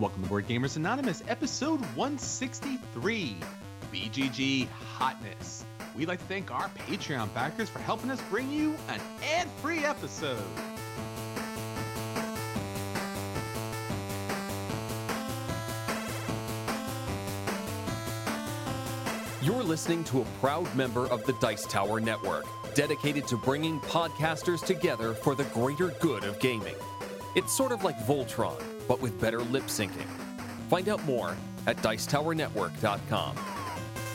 Welcome to Board Gamers Anonymous, episode 163 BGG Hotness. We'd like to thank our Patreon backers for helping us bring you an ad free episode. You're listening to a proud member of the Dice Tower Network, dedicated to bringing podcasters together for the greater good of gaming. It's sort of like Voltron, but with better lip syncing. Find out more at Dicetowernetwork.com.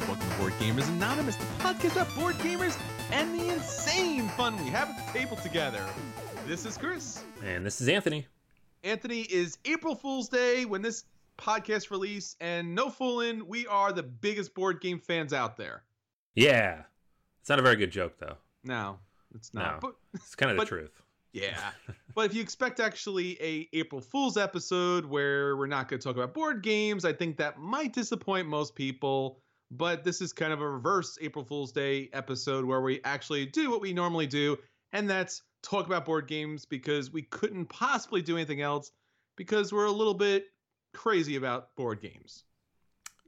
Welcome to Board Gamers Anonymous, the podcast about board gamers and the insane fun we have at the table together. This is Chris. And this is Anthony. Anthony is April Fool's Day when this podcast release, and no fooling, we are the biggest board game fans out there. Yeah. It's not a very good joke, though. No, it's not. No. But It's kind of the But- truth. Yeah. but if you expect actually a April Fool's episode where we're not going to talk about board games, I think that might disappoint most people. But this is kind of a reverse April Fool's Day episode where we actually do what we normally do, and that's talk about board games because we couldn't possibly do anything else because we're a little bit crazy about board games.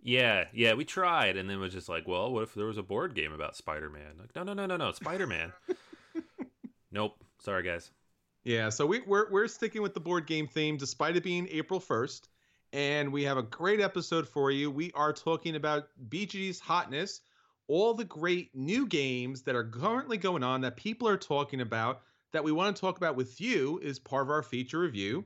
Yeah, yeah, we tried, and then it was just like, well, what if there was a board game about Spider Man? Like, no, no, no, no, no, Spider Man. nope. Sorry, guys. Yeah, so we, we're we're sticking with the board game theme despite it being April first, and we have a great episode for you. We are talking about BGG's hotness, all the great new games that are currently going on that people are talking about that we want to talk about with you is part of our feature review.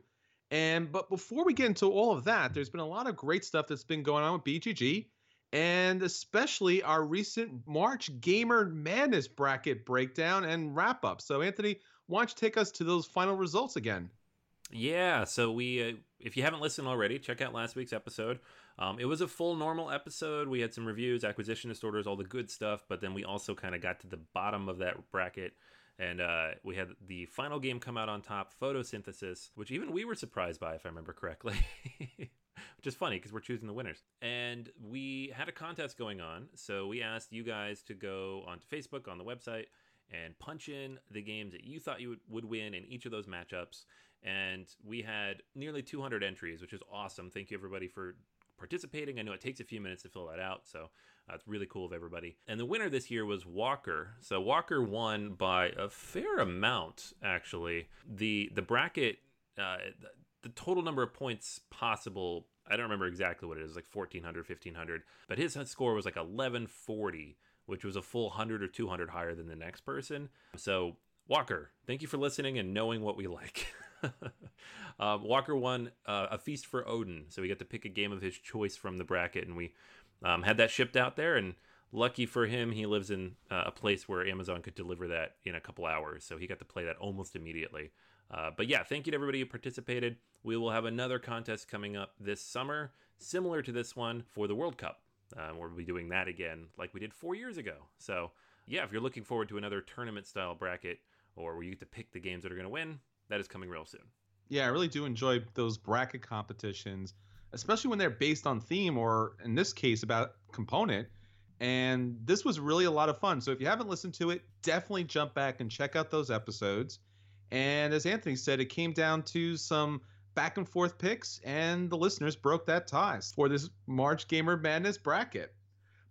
And but before we get into all of that, there's been a lot of great stuff that's been going on with BGG, and especially our recent March Gamer Madness bracket breakdown and wrap up. So Anthony, why don't you take us to those final results again? Yeah, so we, uh, if you haven't listened already, check out last week's episode. Um, it was a full normal episode. We had some reviews, acquisition disorders, all the good stuff, but then we also kind of got to the bottom of that bracket. And uh, we had the final game come out on top, Photosynthesis, which even we were surprised by, if I remember correctly. which is funny because we're choosing the winners. And we had a contest going on. So we asked you guys to go onto Facebook on the website and punch in the games that you thought you would, would win in each of those matchups. And we had nearly 200 entries, which is awesome. Thank you, everybody, for participating. I know it takes a few minutes to fill that out, so uh, it's really cool of everybody. And the winner this year was Walker. So Walker won by a fair amount, actually. The the bracket, uh, the, the total number of points possible, I don't remember exactly what it is, like 1400, 1500, but his score was like 1140 which was a full 100 or 200 higher than the next person. So Walker, thank you for listening and knowing what we like. um, Walker won uh, a feast for Odin, so we got to pick a game of his choice from the bracket, and we um, had that shipped out there. And lucky for him, he lives in uh, a place where Amazon could deliver that in a couple hours, so he got to play that almost immediately. Uh, but yeah, thank you to everybody who participated. We will have another contest coming up this summer, similar to this one for the World Cup. Um, we'll be doing that again, like we did four years ago. So yeah, if you're looking forward to another tournament style bracket or where you get to pick the games that are going to win, that is coming real soon. Yeah, I really do enjoy those bracket competitions, especially when they're based on theme or in this case about component. And this was really a lot of fun. So if you haven't listened to it, definitely jump back and check out those episodes. And as Anthony said, it came down to some back and forth picks, and the listeners broke that tie for this March Gamer Madness bracket.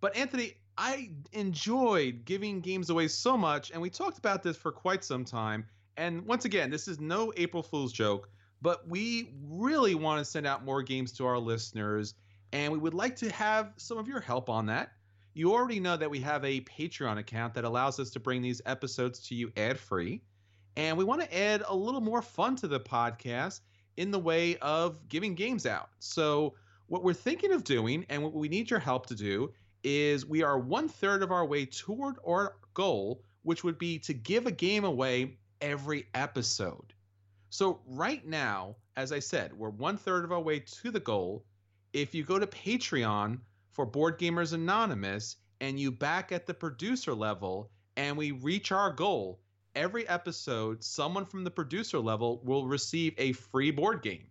But Anthony, I enjoyed giving games away so much, and we talked about this for quite some time. And once again, this is no April Fool's joke, but we really want to send out more games to our listeners, and we would like to have some of your help on that. You already know that we have a Patreon account that allows us to bring these episodes to you ad free. And we want to add a little more fun to the podcast in the way of giving games out. So, what we're thinking of doing, and what we need your help to do, is we are one third of our way toward our goal, which would be to give a game away every episode. So, right now, as I said, we're one third of our way to the goal. If you go to Patreon for Board Gamers Anonymous and you back at the producer level and we reach our goal, every episode, someone from the producer level will receive a free board game.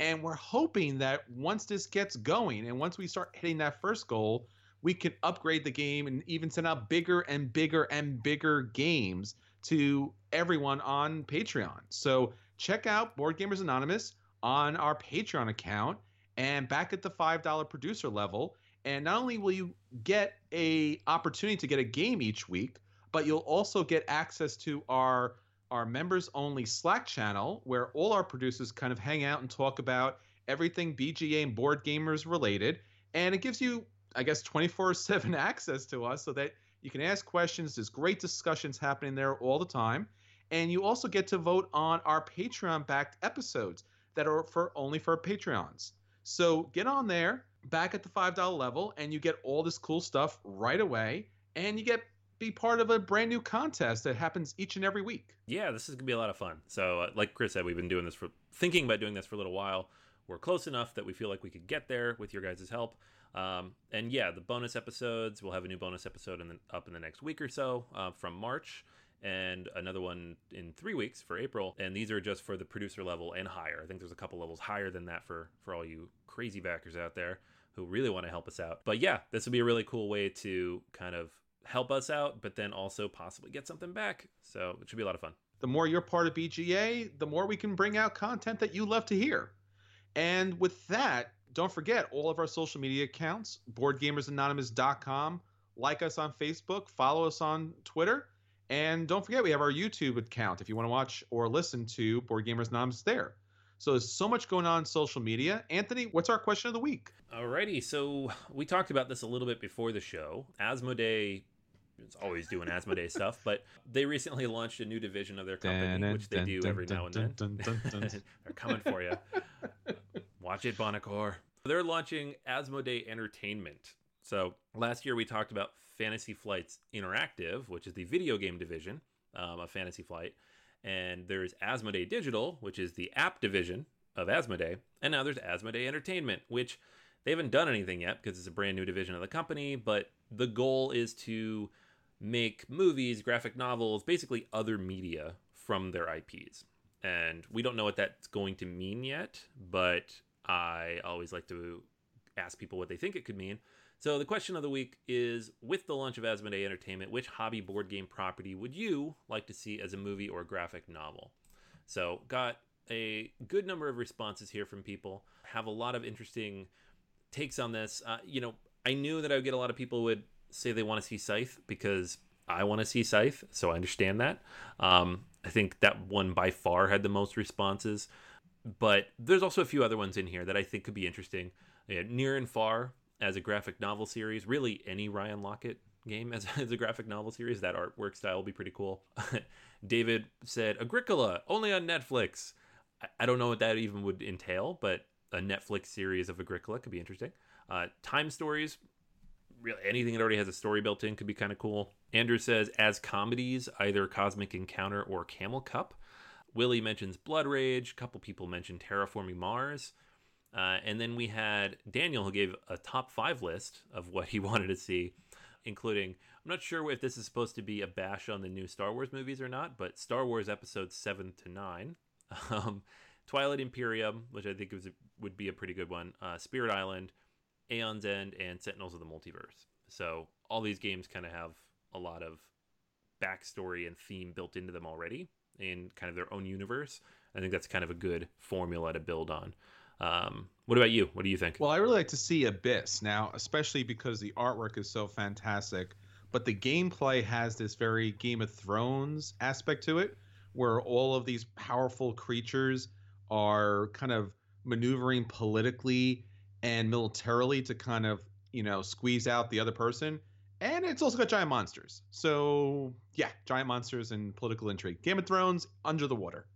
And we're hoping that once this gets going and once we start hitting that first goal, we can upgrade the game and even send out bigger and bigger and bigger games to everyone on Patreon. So check out Board Gamers Anonymous on our Patreon account and back at the $5 producer level. And not only will you get a opportunity to get a game each week, but you'll also get access to our our members only Slack channel where all our producers kind of hang out and talk about everything BGA and board gamers related. And it gives you, I guess, 24 7 access to us so that you can ask questions. There's great discussions happening there all the time. And you also get to vote on our Patreon backed episodes that are for only for Patreons. So get on there, back at the $5 level, and you get all this cool stuff right away. And you get be part of a brand new contest that happens each and every week. Yeah, this is gonna be a lot of fun. So, uh, like Chris said, we've been doing this for thinking about doing this for a little while. We're close enough that we feel like we could get there with your guys' help. Um, and yeah, the bonus episodes. We'll have a new bonus episode in the, up in the next week or so uh, from March, and another one in three weeks for April. And these are just for the producer level and higher. I think there's a couple levels higher than that for for all you crazy backers out there who really want to help us out. But yeah, this would be a really cool way to kind of help us out, but then also possibly get something back. So it should be a lot of fun. The more you're part of BGA, the more we can bring out content that you love to hear. And with that, don't forget all of our social media accounts, boardgamersanonymous.com. Like us on Facebook, follow us on Twitter, and don't forget we have our YouTube account if you want to watch or listen to Board Gamers Anonymous there. So there's so much going on in social media. Anthony, what's our question of the week? Alrighty, so we talked about this a little bit before the show. Asmodee is always doing Asmodee stuff, but they recently launched a new division of their company, dun, which they do dun, every now and then. They're coming for you. Watch it, Buonocore. They're launching Asmodee Entertainment. So last year we talked about Fantasy Flights Interactive, which is the video game division um, of Fantasy Flight, and there's Asmodee Digital, which is the app division of Asmodee, and now there's Asmodee Entertainment, which they haven't done anything yet because it's a brand new division of the company, but the goal is to make movies, graphic novels, basically other media from their IPs. And we don't know what that's going to mean yet, but I always like to ask people what they think it could mean. So the question of the week is with the launch of Asmodee Entertainment, which hobby board game property would you like to see as a movie or graphic novel? So got a good number of responses here from people. Have a lot of interesting takes on this. Uh, you know, I knew that I would get a lot of people would say they want to see Scythe because I want to see Scythe, so I understand that. Um, I think that one by far had the most responses, but there's also a few other ones in here that I think could be interesting. Yeah, Near and Far as a graphic novel series, really any Ryan Laukat game as, as a graphic novel series. That artwork style will be pretty cool. David said Agricola only on Netflix. I, I don't know what that even would entail, but a Netflix series of Agricola could be interesting. Uh, time stories, really anything that already has a story built in could be kind of cool. Andrew says as comedies, either Cosmic Encounter or Camel Up. Willie mentions Blood Rage. A couple people mentioned Terraforming Mars. Uh, and then we had Daniel who gave a top five list of what he wanted to see, including I'm not sure if this is supposed to be a bash on the new Star Wars movies or not, but Star Wars episodes seven to nine, um, Twilight Imperium, which I think was, would be a pretty good one, uh, Spirit Island, Aeon's End, and Sentinels of the Multiverse. So all these games kind of have a lot of backstory and theme built into them already in kind of their own universe. I think that's kind of a good formula to build on. Um, what about you? What do you think? Well, I really like to see Abyss now, especially because the artwork is so fantastic, but the gameplay has this very Game of Thrones aspect to it, where all of these powerful creatures are kind of maneuvering politically and militarily to kind of, you know, squeeze out the other person. And it's also got giant monsters. So, yeah, giant monsters and political intrigue. Game of Thrones, under the water.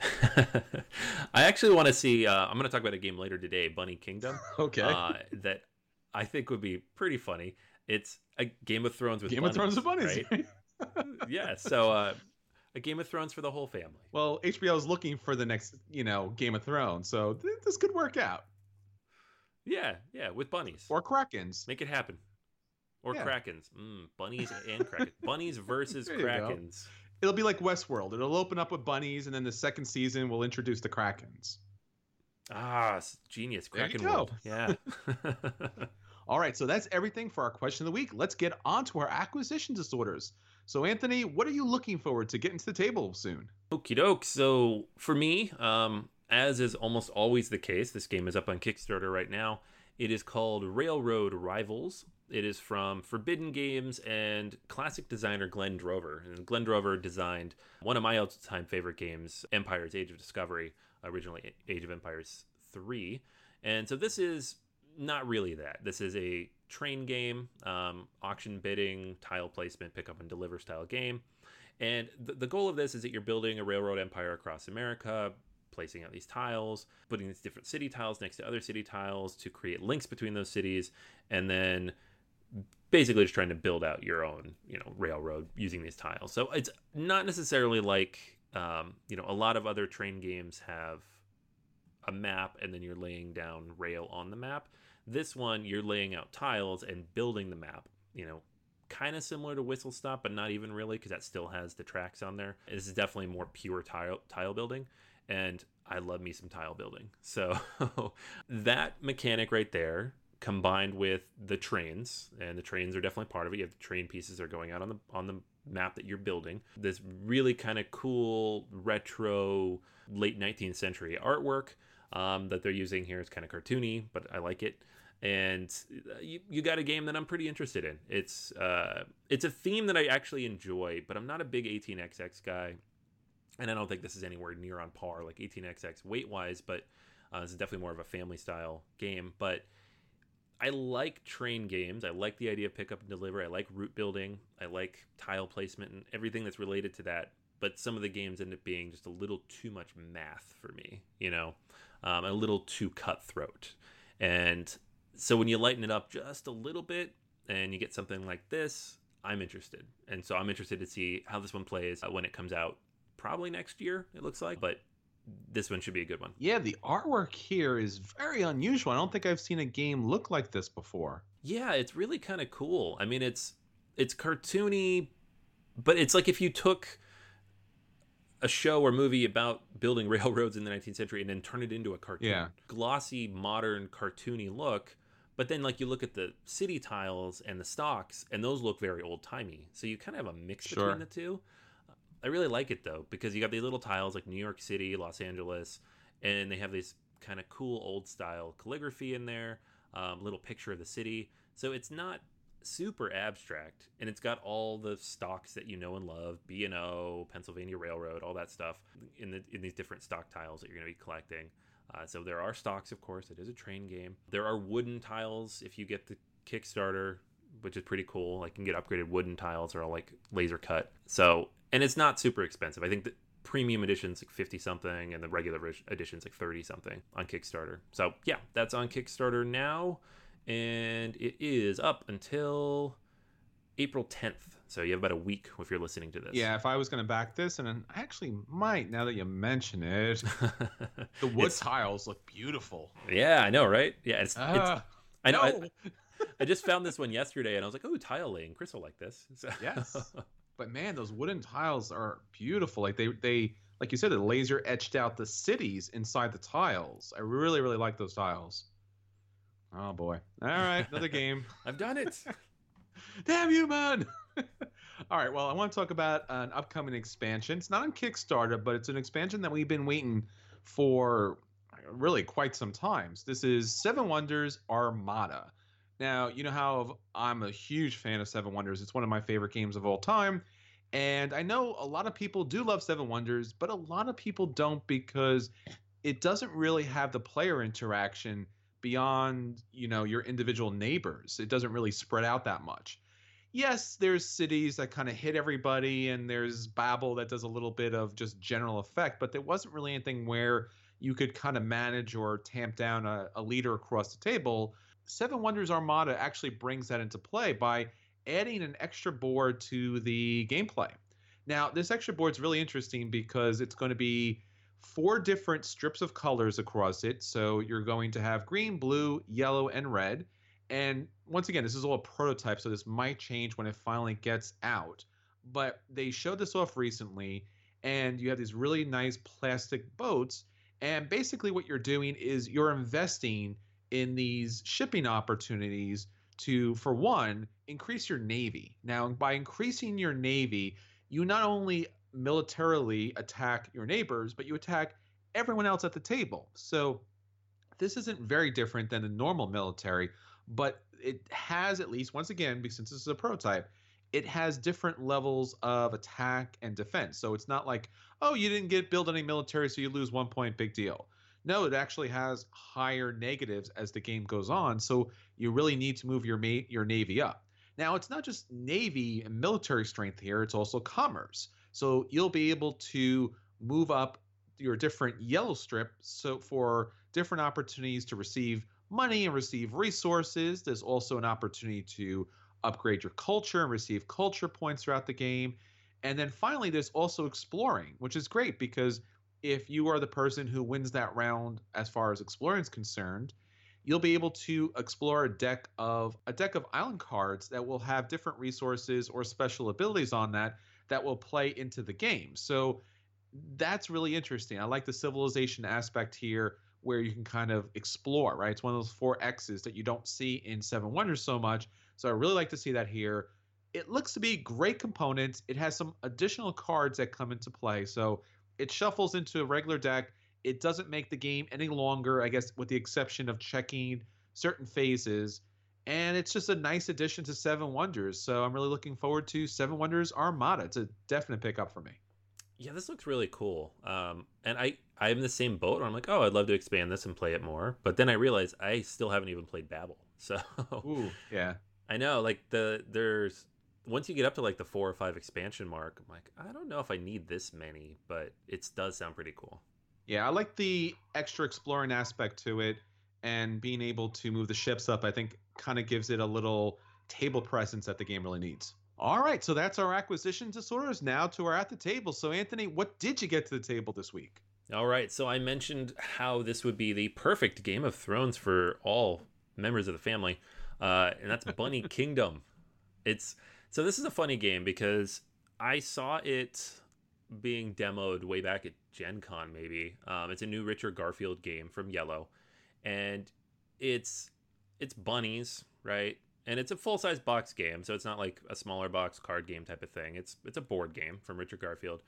I actually want to see. Uh, I'm going to talk about a game later today, Bunny Kingdom. okay. Uh, that I think would be pretty funny. It's a Game of Thrones with Game bunnies, of Thrones with bunnies. right? yeah. So uh, a Game of Thrones for the whole family. Well, HBO is looking for the next, you know, Game of Thrones, so th- this could work out. Yeah, yeah, with bunnies. Or Krakens. Make it happen. Or Yeah. krakens. Mm, bunnies and krakens. bunnies versus you go. krakens. It'll be like Westworld. It'll open up with bunnies, and then the second season will introduce the Krakens. Ah, genius. There you Kraken go. world. Yeah. All right, so that's everything for our question of the week. Let's get on to our acquisition disorders. So, Anthony, what are you looking forward to getting to the table soon? Okie doke. So for me, um, as is almost always the case, this game is up on Kickstarter right now. It is called Railroad Rivals. It is from Forbidden Games and classic designer Glenn Drover. And Glenn Drover designed one of my all-time favorite games, Empire's Age of Discovery, originally Age of Empires 3. And so this is not really that. This is a train game, um, auction bidding, tile placement, pick up and deliver style game. And the, the goal of this is that you're building a railroad empire across America, placing out these tiles, putting these different city tiles next to other city tiles to create links between those cities, and then basically just trying to build out your own, you know, railroad using these tiles. So it's not necessarily like, um, you know, a lot of other train games have a map and then you're laying down rail on the map. This one, you're laying out tiles and building the map, you know, kind of similar to Whistle Stop, but not even really because that still has the tracks on there. This is definitely more pure tile tile building, and I love me some tile building. So that mechanic right there, combined with the trains, and the trains are definitely part of it. You have the train pieces that are going out on the on the map that you're building. This really kind of cool retro late 19th century artwork um, that they're using here is kind of cartoony, but I like it and uh, you, you got a game that I'm pretty interested in. It's uh, it's a theme that I actually enjoy, but I'm not a big 18xx guy, and I don't think this is anywhere near on par like 18xx weight wise. But uh, this is definitely more of a family style game. But I like train games. I like the idea of pick up and deliver. I like route building. I like tile placement and everything that's related to that. But some of the games end up being just a little too much math for me, you know, um, a little too cutthroat. And so when you lighten it up just a little bit and you get something like this, I'm interested. And so I'm interested to see how this one plays uh, when it comes out probably next year, it looks like. But this one should be a good one. Yeah, the artwork here is very unusual. I don't think I've seen a game look like this before. Yeah, it's really kind of cool. I mean, it's it's cartoony, but it's like if you took a show or movie about building railroads in the 19th century and then turn it into a cartoon. Yeah. Glossy, modern, cartoony look. But then, like, you look at the city tiles and the stocks, and those look very old timey. So you kind of have a mix Sure. between the two. I really like it though because you got these little tiles like New York City, Los Angeles, and they have this kind of cool old style calligraphy in there, um, little picture of the city. So it's not super abstract, and it's got all the stocks that you know and love, B and O, Pennsylvania Railroad, all that stuff in the in these different stock tiles that you're going to be collecting. Uh, so there are stocks, of course. It is a train game. There are wooden tiles if you get the Kickstarter which is pretty cool. Like you can get upgraded wooden tiles or like laser cut. So and it's not super expensive. I think the premium edition's like fifty something, and the regular edition's like thirty something on Kickstarter. So yeah, that's on Kickstarter now, and it is up until April tenth. So you have about a week if you're listening to this. Yeah, if I was going to back this, and I actually might now that you mention it. the wood It's- tiles look beautiful. Yeah, I know, right? Yeah, it's, it's Ah, I know. I- no. I just found this one yesterday, and I was like, "Oh, tile laying, Chris will like this." So- yes, but man, those wooden tiles are beautiful. Like they they like you said, the laser etched out the cities inside the tiles. I really really like those tiles. Oh boy! All right, another game. I've done it. Damn you, man! All right, well, I want to talk about an upcoming expansion. It's not on Kickstarter, but it's an expansion that we've been waiting for really quite some times. This is Seven Wonders Armada. Now, you know how I'm a huge fan of Seven Wonders. It's one of my favorite games of all time. And I know a lot of people do love Seven Wonders, but a lot of people don't because it doesn't really have the player interaction beyond, you know, your individual neighbors. It doesn't really spread out that much. Yes, there's cities that kind of hit everybody and there's Babel that does a little bit of just general effect, but there wasn't really anything where you could kind of manage or tamp down a, a leader across the table. Seven Wonders Armada actually brings that into play by adding an extra board to the gameplay. Now, this extra board is really interesting because it's going to be four different strips of colors across it. So you're going to have green, blue, yellow, and red. And once again, this is all a prototype, so this might change when it finally gets out. But they showed this off recently, and you have these really nice plastic boats. And basically, what you're doing is you're investing in these shipping opportunities to, for one, increase your navy. Now, by increasing your navy, you not only militarily attack your neighbors, but you attack everyone else at the table. So this isn't very different than the normal military, but it has at least once again, because since this is a prototype, it has different levels of attack and defense. So it's not like, oh, you didn't get build any military, so you lose one point, big deal. No, it actually has higher negatives as the game goes on. So you really need to move your ma- your navy up. Now, it's not just navy and military strength here; it's also commerce. So you'll be able to move up your different yellow strips so for different opportunities to receive money and receive resources. There's also an opportunity to upgrade your culture and receive culture points throughout the game. And then finally, there's also exploring, which is great because if you are the person who wins that round as far as exploring is concerned, you'll be able to explore a deck of a deck of island cards that will have different resources or special abilities on that that will play into the game. So that's really interesting. I like the civilization aspect here where you can kind of explore, right? It's one of those four X's that you don't see in Seven Wonders so much. So I really like to see that here. It looks to be great components. It has some additional cards that come into play. So it shuffles into a regular deck. It doesn't make the game any longer, I guess, with the exception of checking certain phases. And it's just a nice addition to Seven Wonders. So I'm really looking forward to Seven Wonders Armada. It's a definite pickup for me. Yeah, this looks really cool. Um, and I I'm in the same boat. Where I'm like, oh, I'd love to expand this and play it more. But then I realize I still haven't even played Babel. So Ooh, yeah. I know, like the there's once you get up to like the four or five expansion mark, I'm like, I don't know if I need this many, but it does sound pretty cool. Yeah, I like the extra exploring aspect to it and being able to move the ships up. I think kind of gives it a little table presence that the game really needs. All right, so that's our acquisition disorders. Now to our at the table. So, Anthony, what did you get to the table this week? All right, so I mentioned how this would be the perfect Game of Thrones for all members of the family, uh, and that's Bunny Kingdom. It's so this is a funny game because I saw it being demoed way back at Gen Con, maybe. Um, it's a new Richard Garfield game from IELLO, and it's it's bunnies, right? And it's a full size box game, so it's not like a smaller box card game type of thing. It's it's a board game from Richard Garfield,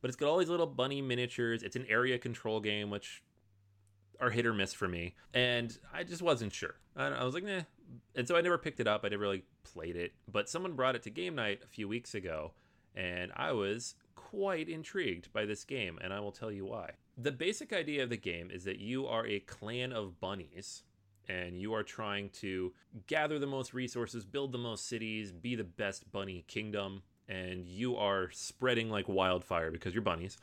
but it's got all these little bunny miniatures. It's an area control game, which are hit or miss for me, and I just wasn't sure. I, I was like, nah, and so I never picked it up. I never really played it, but someone brought it to game night a few weeks ago, and I was quite intrigued by this game, and I will tell you why. The basic idea of the game is that you are a clan of bunnies and you are trying to gather the most resources, build the most cities, be the best bunny kingdom, and you are spreading like wildfire because you're bunnies.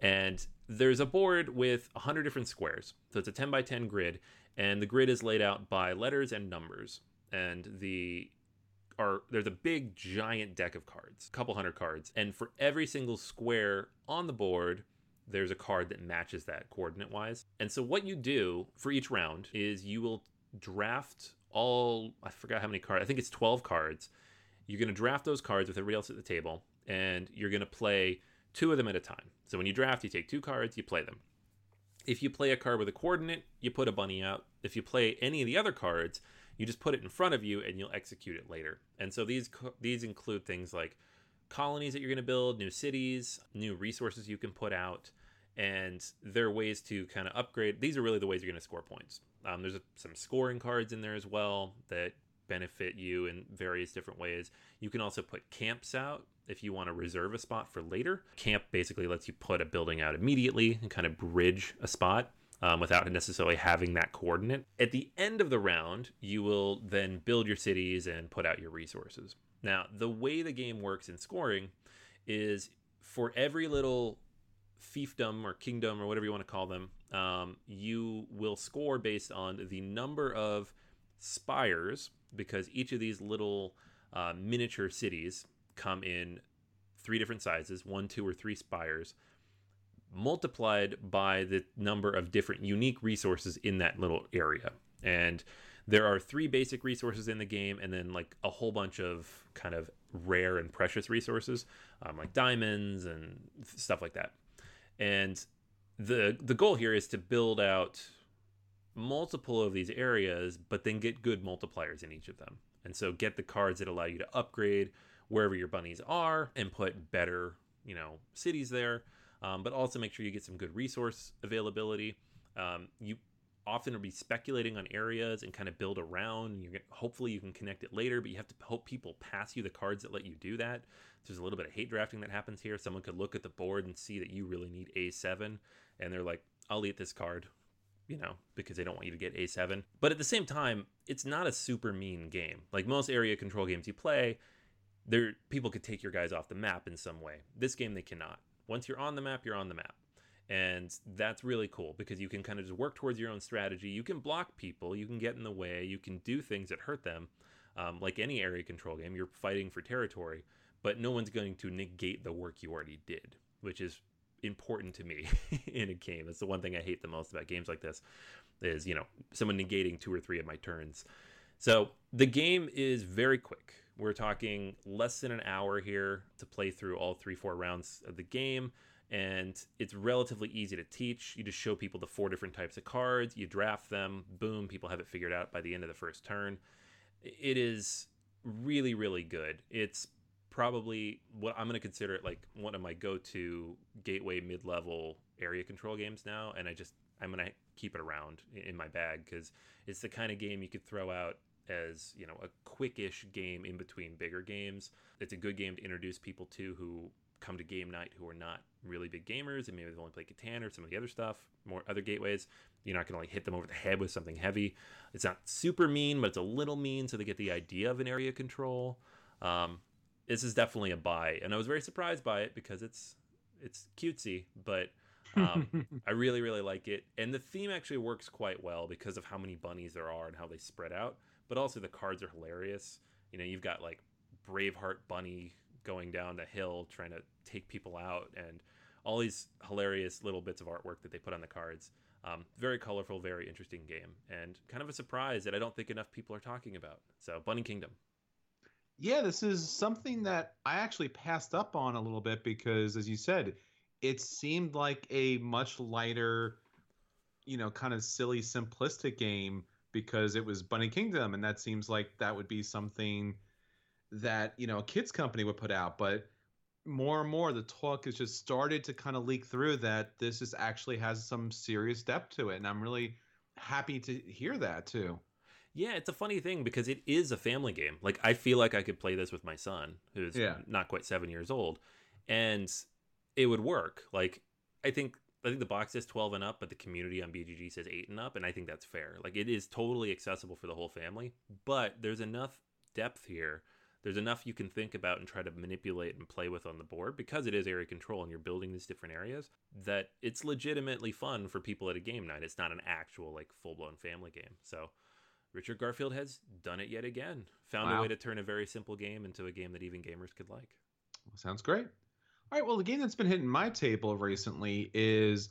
And there's a board with 100 different squares. So it's a 10 by 10 grid, and the grid is laid out by letters and numbers. And the are there's a big giant deck of cards, a couple hundred cards, and for every single square on the board, there's a card that matches that coordinate wise. And so what you do for each round is you will draft all I forgot how many cards. I think it's 12 cards. You're going to draft those cards with everybody else at the table and you're going to play two of them at a time. So when you draft, you take two cards, you play them. If you play a card with a coordinate, you put a bunny out. If you play any of the other cards, you just put it in front of you and you'll execute it later. And so these these include things like colonies that you're going to build, new cities, new resources you can put out, and there are ways to kind of upgrade. These are really the ways you're going to score points. Um, there's a, some scoring cards in there as well that benefit you in various different ways. You can also put camps out if you want to reserve a spot for later. Camp basically lets you put a building out immediately and kind of bridge a spot um, without necessarily having that coordinate. At the end of the round, you will then build your cities and put out your resources. Now, the way the game works in scoring is for every little fiefdom or kingdom or whatever you want to call them, um, you will score based on the number of spires because each of these little uh, miniature cities come in three different sizes one, two, or three spires multiplied by the number of different unique resources in that little area. And there are three basic resources in the game, and then like a whole bunch of kind of rare and precious resources, um, like diamonds and stuff like that. And the the goal here is to build out multiple of these areas, but then get good multipliers in each of them. And so get the cards that allow you to upgrade wherever your bunnies are and put better, you know, cities there um, but also make sure you get some good resource availability. Um, you often will be speculating on areas and kind of build around. You're gonna, hopefully you can connect it later, but you have to hope people pass you the cards that let you do that. There's a little bit of hate drafting that happens here. Someone could look at the board and see that you really need A7, and they're like, "I'll eat this card." You know, because they don't want you to get A7. But at the same time, it's not a super mean game. Like most area control games you play, there people could take your guys off the map in some way. This game they cannot. Once you're on the map, you're on the map. And that's really cool because you can kind of just work towards your own strategy. You can block people, you can get in the way, you can do things that hurt them. Um, like any area control game, you're fighting for territory, but no one's going to negate the work you already did, which is important to me in a game. That's the one thing I hate the most about games like this is, you know, someone negating two or three of my turns. So the game is very quick. We're talking less than an hour here to play through all three, four rounds of the game. And it's relatively easy to teach. You just show people the four different types of cards, you draft them, boom, people have it figured out by the end of the first turn. It is really, really good. It's probably what I'm going to consider it like one of my go to gateway mid level area control games now. And I just, I'm going to keep it around in my bag because it's the kind of game you could throw out as you know a quickish game in between bigger games. It's a good game to introduce people to who come to game night who are not really big gamers and maybe they've only played Catan or some of the other stuff, more other gateways. You're not going to like hit them over the head with something heavy. It's not super mean, but it's a little mean, so they get the idea of an area control. Um, this is definitely a buy, and I was very surprised by it because it's it's cutesy, but um, I really really like it, and the theme actually works quite well because of how many bunnies there are and how they spread out but also the cards are hilarious. You know, you've got like Braveheart Bunny going down the hill trying to take people out, and all these hilarious little bits of artwork that they put on the cards. Um, very colorful, very interesting game, and kind of a surprise that I don't think enough people are talking about. So, Bunny Kingdom. Yeah, this is something that I actually passed up on a little bit because, as you said, it seemed like a much lighter, you know, kind of silly, simplistic game because it was Bunny Kingdom, and that seems like that would be something that you know a kids company would put out. But more and more, the talk has just started to kind of leak through that this is actually has some serious depth to it, and I'm really happy to hear that too. Yeah, it's a funny thing because it is a family game. Like I feel like I could play this with my son, who's yeah. not quite seven years old, and it would work. Like I think I think the box says 12 and up, but the community on BGG says 8 and up, and I think that's fair. Like it is totally accessible for the whole family, but there's enough depth here. There's enough you can think about and try to manipulate and play with on the board because it is area control and you're building these different areas that it's legitimately fun for people at a game night. It's not an actual like full-blown family game. So Richard Garfield has done it yet again. Found Wow. a way to turn a very simple game into a game that even gamers could like. Sounds great. All right. Well, the game that's been hitting my table recently is,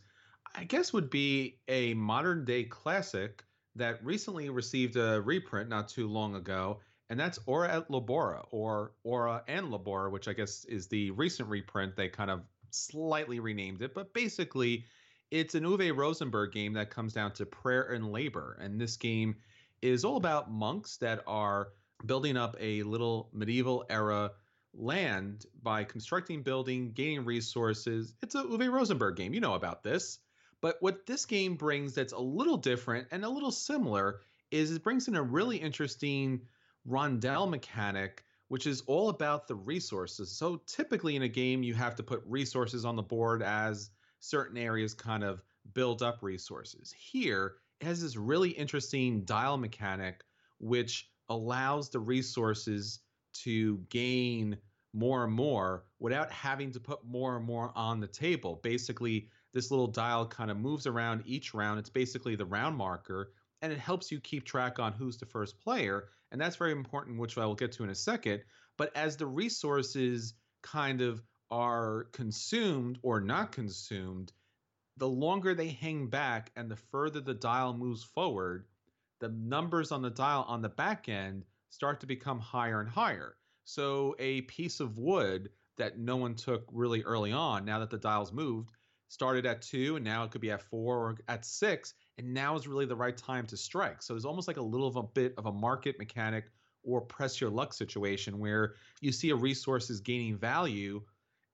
I guess, would be a modern day classic that recently received a reprint not too long ago, and that's Ora et Labora, or Ora and Labora, which I guess is the recent reprint. They kind of slightly renamed it, but basically, it's an Uwe Rosenberg game that comes down to prayer and labor. And this game is all about monks that are building up a little medieval era land by constructing building, gaining resources. It's a Uwe Rosenberg game. You know about this. But what this game brings that's a little different and a little similar is it brings in a really interesting rondel mechanic, which is all about the resources. So typically in a game, you have to put resources on the board as certain areas kind of build up resources. Here, it has this really interesting dial mechanic, which allows the resources to gain more and more without having to put more and more on the table. Basically, this little dial kind of moves around each round. It's basically the round marker, and it helps you keep track on who's the first player. And that's very important, which I will get to in a second. But as the resources kind of are consumed or not consumed, the longer they hang back and the further the dial moves forward, the numbers on the dial on the back end start to become higher and higher. So a piece of wood that no one took really early on, now that the dial's moved, started at two and now it could be at four or at six, and now is really the right time to strike. So there's almost like a little of a bit of a market mechanic or press your luck situation where you see a resource is gaining value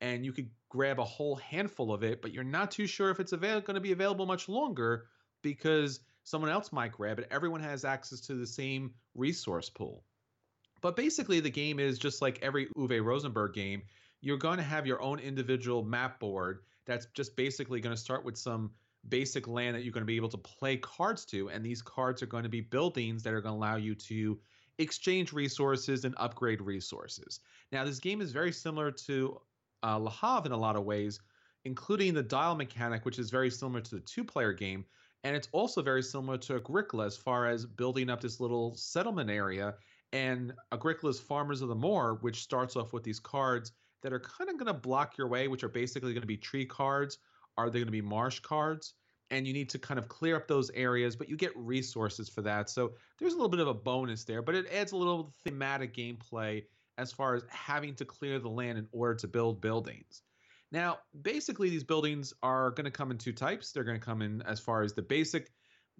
and you could grab a whole handful of it, but you're not too sure if it's avail- going to be available much longer because someone else might grab it. Everyone has access to the same resource pool. But basically, the game is just like every Uwe Rosenberg game. You're going to have your own individual map board that's just basically going to start with some basic land that you're going to be able to play cards to. And these cards are going to be buildings that are going to allow you to exchange resources and upgrade resources. Now, this game is very similar to uh, Le Havre in a lot of ways, including the dial mechanic, which is very similar to the two player game. And it's also very similar to Agricola as far as building up this little settlement area. And Agricola's Farmers of the Moor, which starts off with these cards that are kind of going to block your way, which are basically going to be tree cards. Are they going to be marsh cards? And you need to kind of clear up those areas, but you get resources for that. So there's a little bit of a bonus there, but it adds a little thematic gameplay as far as having to clear the land in order to build buildings. Now, basically, these buildings are going to come in two types. They're going to come in as far as the basic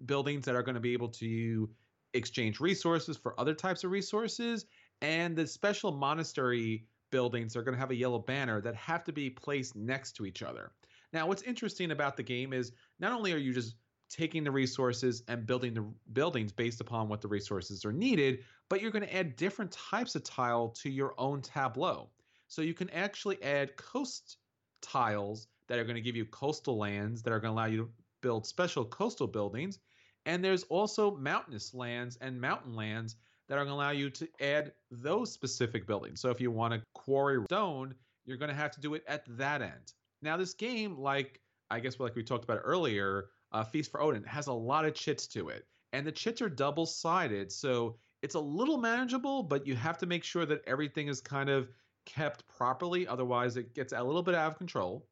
buildings that are going to be able to exchange resources for other types of resources, and the special monastery buildings are going to have a yellow banner that have to be placed next to each other. Now, what's interesting about the game is not only are you just taking the resources and building the buildings based upon what the resources are needed, but you're going to add different types of tile to your own tableau. So you can actually add coast tiles that are going to give you coastal lands that are going to allow you to build special coastal buildings. And there's also mountainous lands and mountain lands that are going to allow you to add those specific buildings. So if you want to quarry stone, you're going to have to do it at that end. Now, this game, like I guess like we talked about earlier, uh, Feast for Odin has a lot of chits to it, and the chits are double sided, so it's a little manageable, but you have to make sure that everything is kind of kept properly, otherwise it gets a little bit out of control.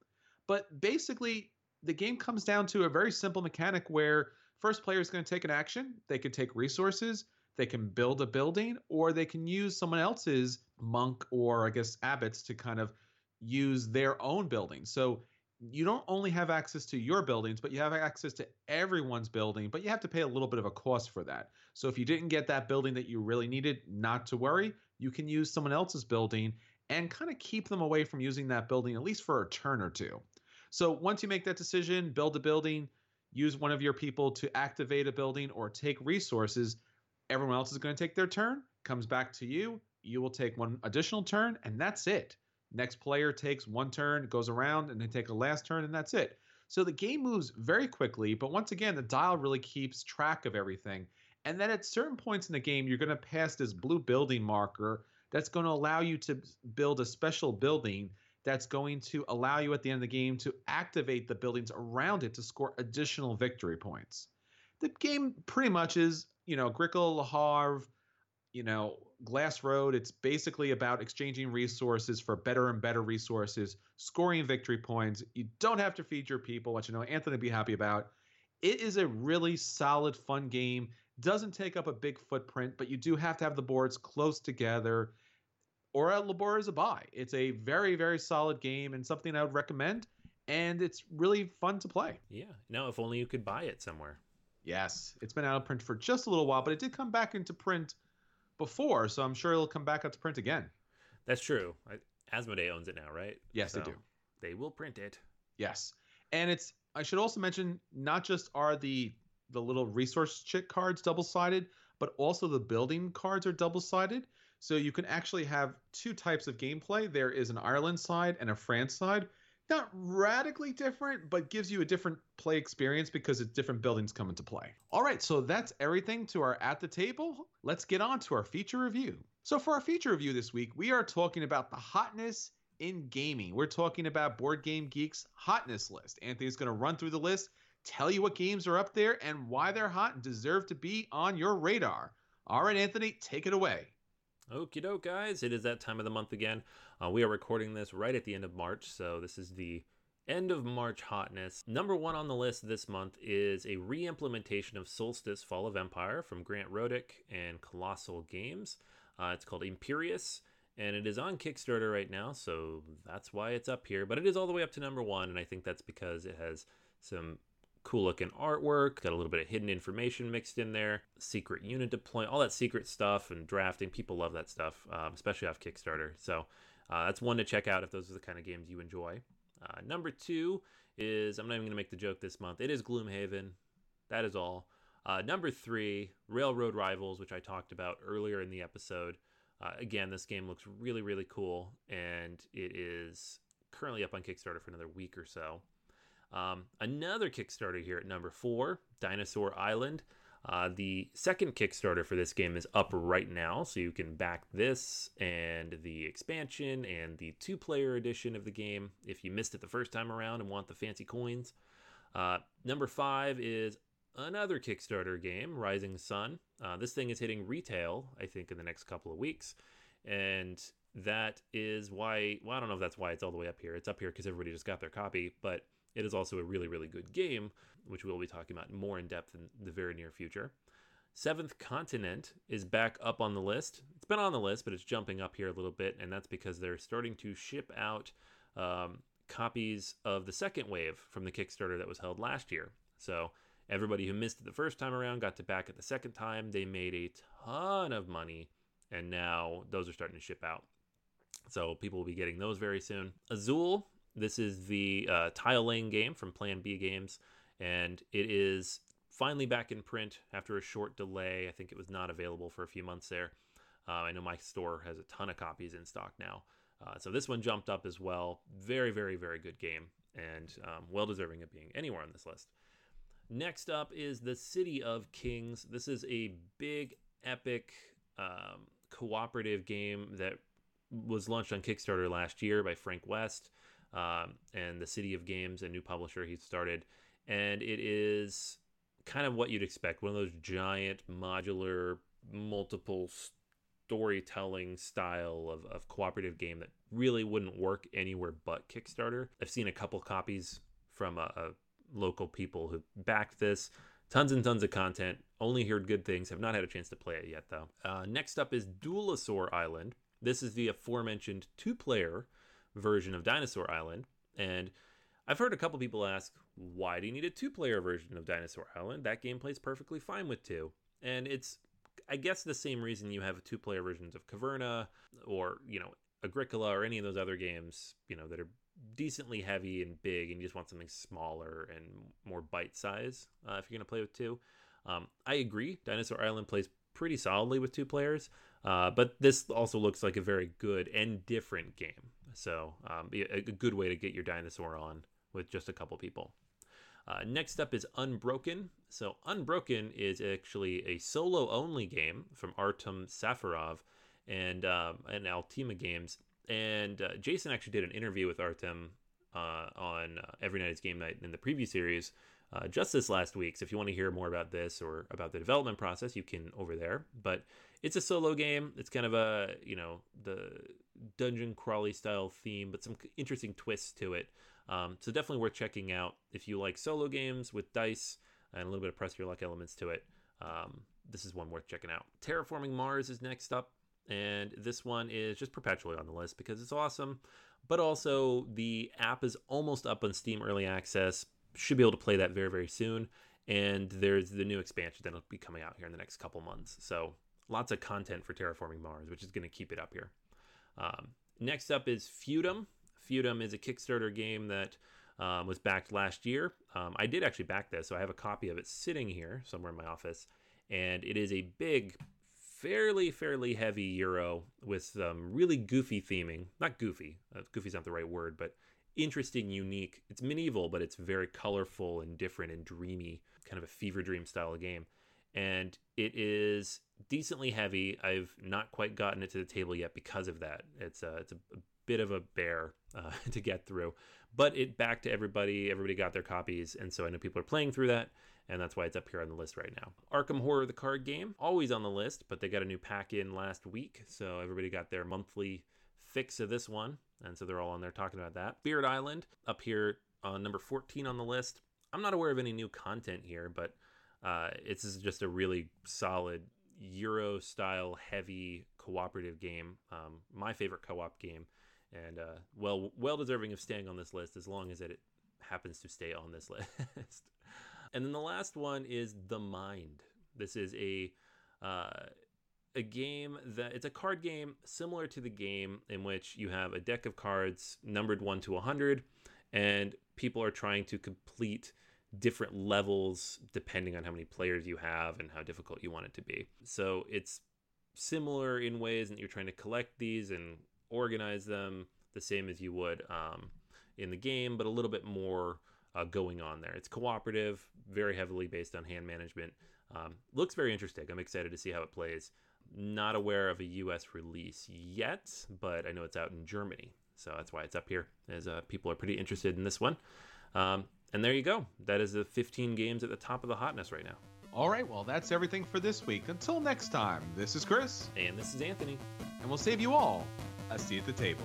But basically, the game comes down to a very simple mechanic where first player is going to take an action. They can take resources, they can build a building, or they can use someone else's monk or I guess abbots to kind of use their own building. So you don't only have access to your buildings, but you have access to everyone's building, but you have to pay a little bit of a cost for that. So if you didn't get that building that you really needed, not to worry, you can use someone else's building and kind of keep them away from using that building at least for a turn or two. So once you make that decision, build a building, use one of your people to activate a building or take resources, everyone else is going to take their turn, comes back to you, you will take one additional turn, and that's it. Next player takes one turn, goes around, and they take a last turn, and that's it. So the game moves very quickly, but once again, the dial really keeps track of everything. And then at certain points in the game, you're going to pass this blue building marker that's going to allow you to build a special building that's going to allow you at the end of the game to activate the buildings around it to score additional victory points. The game pretty much is, you know, Grickle, Le Havre, you know, Glass Road. It's basically about exchanging resources for better and better resources, scoring victory points. You don't have to feed your people, which you know Anthony would be happy about. It is a really solid, fun game. Doesn't take up a big footprint, but you do have to have the boards close together or a Labor is a buy. It's a very, very solid game and something I would recommend. And it's really fun to play. Yeah. Now, if only you could buy it somewhere. Yes. It's been out of print for just a little while, but it did come back into print before. So I'm sure it'll come back out to print again. That's true. Asmodee owns it now, right? Yes, so they do. They will print it. Yes. And it's, I should also mention, not just are the the little resource chick cards double sided, but also the building cards are double sided. So you can actually have two types of gameplay. There is an Ireland side and a France side. Not radically different, but gives you a different play experience because it's different buildings come into play. All right, so that's everything to our at the table. Let's get on to our feature review. So for our feature review this week, we are talking about the hotness in gaming. We're talking about Board Game Geek's hotness list. Anthony's going to run through the list, tell you what games are up there and why they're hot and deserve to be on your radar. All right, Anthony, take it away. Okie doke, guys. It is that time of the month again. Uh, we are recording this right at the end of March, so this is the end of March hotness. Number one on the list this month is a re implementation of Solstice Fall of Empire from Grant Rodiek and Colossal Games. Uh, it's called Imperius, and it is on Kickstarter right now, so that's why it's up here. But it is all the way up to number one, and I think that's because it has some cool looking artwork, got a little bit of hidden information mixed in there, secret unit deploy, all that secret stuff and drafting. People love that stuff, um, especially off Kickstarter. So uh, that's one to check out if those are the kind of games you enjoy. Uh, number two is I'm not even going to make the joke this month. It is Gloomhaven. That is all. Uh, number three, Railroad Rivals, which I talked about earlier in the episode. Uh, again, this game looks really, really cool, and it is currently up on Kickstarter for another week or so. Um, another Kickstarter here at number four, Dinosaur Island. Uh, the second Kickstarter for this game is up right now, so you can back this and the expansion and the two player edition of the game if you missed it the first time around and want the fancy coins. Uh, number five is another Kickstarter game, Rising Sun. Uh, this thing is hitting retail, I think, in the next couple of weeks. And that is why, well, I don't know if that's why it's all the way up here. It's up here because everybody just got their copy, but it is also a really, really good game, which we'll be talking about more in depth in the very near future. Seventh Continent is back up on the list. It's been on the list, but it's jumping up here a little bit, and that's because they're starting to ship out um, copies of the second wave from the Kickstarter that was held last year. So everybody who missed it the first time around got to back it the second time. They made a ton of money, and now those are starting to ship out. So people will be getting those very soon. Azul this is the uh, tile laying game from Plan B Games, and it is finally back in print after a short delay. I think it was not available for a few months there. Uh, I know my store has a ton of copies in stock now. Uh, so this one jumped up as well. Very, very, very good game, and um, well deserving of being anywhere on this list. Next up is the City of Kings. This is a big, epic, um, cooperative game that was launched on Kickstarter last year by Frank West um, and the City of Games, a new publisher he started, and it is kind of what you'd expect one of those giant modular multiple storytelling style of, of cooperative game that really wouldn't work anywhere but kickstarter i've seen a couple copies from a, a local people who backed this tons and tons of content only heard good things have not had a chance to play it yet though uh, next up is duelosaur island this is the aforementioned two player version of Dinosaur Island. And I've heard a couple people ask, why do you need a two player version of Dinosaur Island? That game plays perfectly fine with two. And it's, I guess, the same reason you have two player versions of Caverna or, you know, Agricola or any of those other games, you know, that are decently heavy and big and you just want something smaller and more bite size uh, if you're going to play with two. Um, I agree. Dinosaur Island plays pretty solidly with two players, uh, but this also looks like a very good and different game. So um, a, a good way to get your dinosaur on with just a couple people. Uh, next up is Unbroken. So, Unbroken is actually a solo only game from Artem Safarov and, um, and Altima Games. And uh, Jason actually did an interview with Artem uh, on uh, Every Night is Game Night in the preview series uh, just this last week. So if you want to hear more about this or about the development process, you can over there. But it's a solo game. It's kind of a you know the dungeon crawly style theme, but some interesting twists to it. Um, so definitely worth checking out if you like solo games with dice and a little bit of press your luck elements to it. Um, this is one worth checking out. Terraforming Mars is next up. And this one is just perpetually on the list because it's awesome. But also, the app is almost up on Steam Early Access, should be able to play that very very soon. And there's the new expansion that'll be coming out here in the next couple months. So lots of content for terraforming mars which is going to keep it up here. Um, next up is feudum. Feudum is a kickstarter game that um, was backed last year. Um, i did actually back this so i have a copy of it sitting here somewhere in my office. And it is a big fairly fairly heavy euro with some really goofy theming not goofy uh, goofy's not the right word but interesting, unique. It's medieval, but it's very colorful and different and dreamy, kind of a fever dream style of game. And it is decently heavy. I've not quite gotten it to the table yet because of that. It's a, it's a, a bit of a bear uh, to get through, but it back to everybody. Everybody got their copies, and so I know people are playing through that, and that's why it's up here on the list right now. Arkham Horror, the card game, always on the list, but they got a new pack in last week, so everybody got their monthly fix of this one. And so they're all on there talking about that. Spirit Island up here on number 14 on the list. I'm not aware of any new content here, but uh, it's just a really solid Euro style heavy cooperative game. Um, my favorite co op game. And uh, well, well deserving of staying on this list as long as it happens to stay on this list. And then the last one is The Mind. This is a uh, a game that it's a card game similar to the game in which you have a deck of cards numbered 1 to a 100 and people are trying to complete different levels depending on how many players you have and how difficult you want it to be. So it's similar in ways that you're trying to collect these and organize them the same as you would um, in the game, but a little bit more uh, going on there. It's cooperative, very heavily based on hand management. Um, looks very interesting. I'm excited to see how it plays. Not aware of a US release yet, but I know it's out in Germany. So that's why it's up here, as uh, people are pretty interested in this one. Um, and there you go. That is the 15 games at the top of the hotness right now. All right, well, that's everything for this week. Until next time, this is Chris. And this is Anthony. And we'll save you all a seat at the table.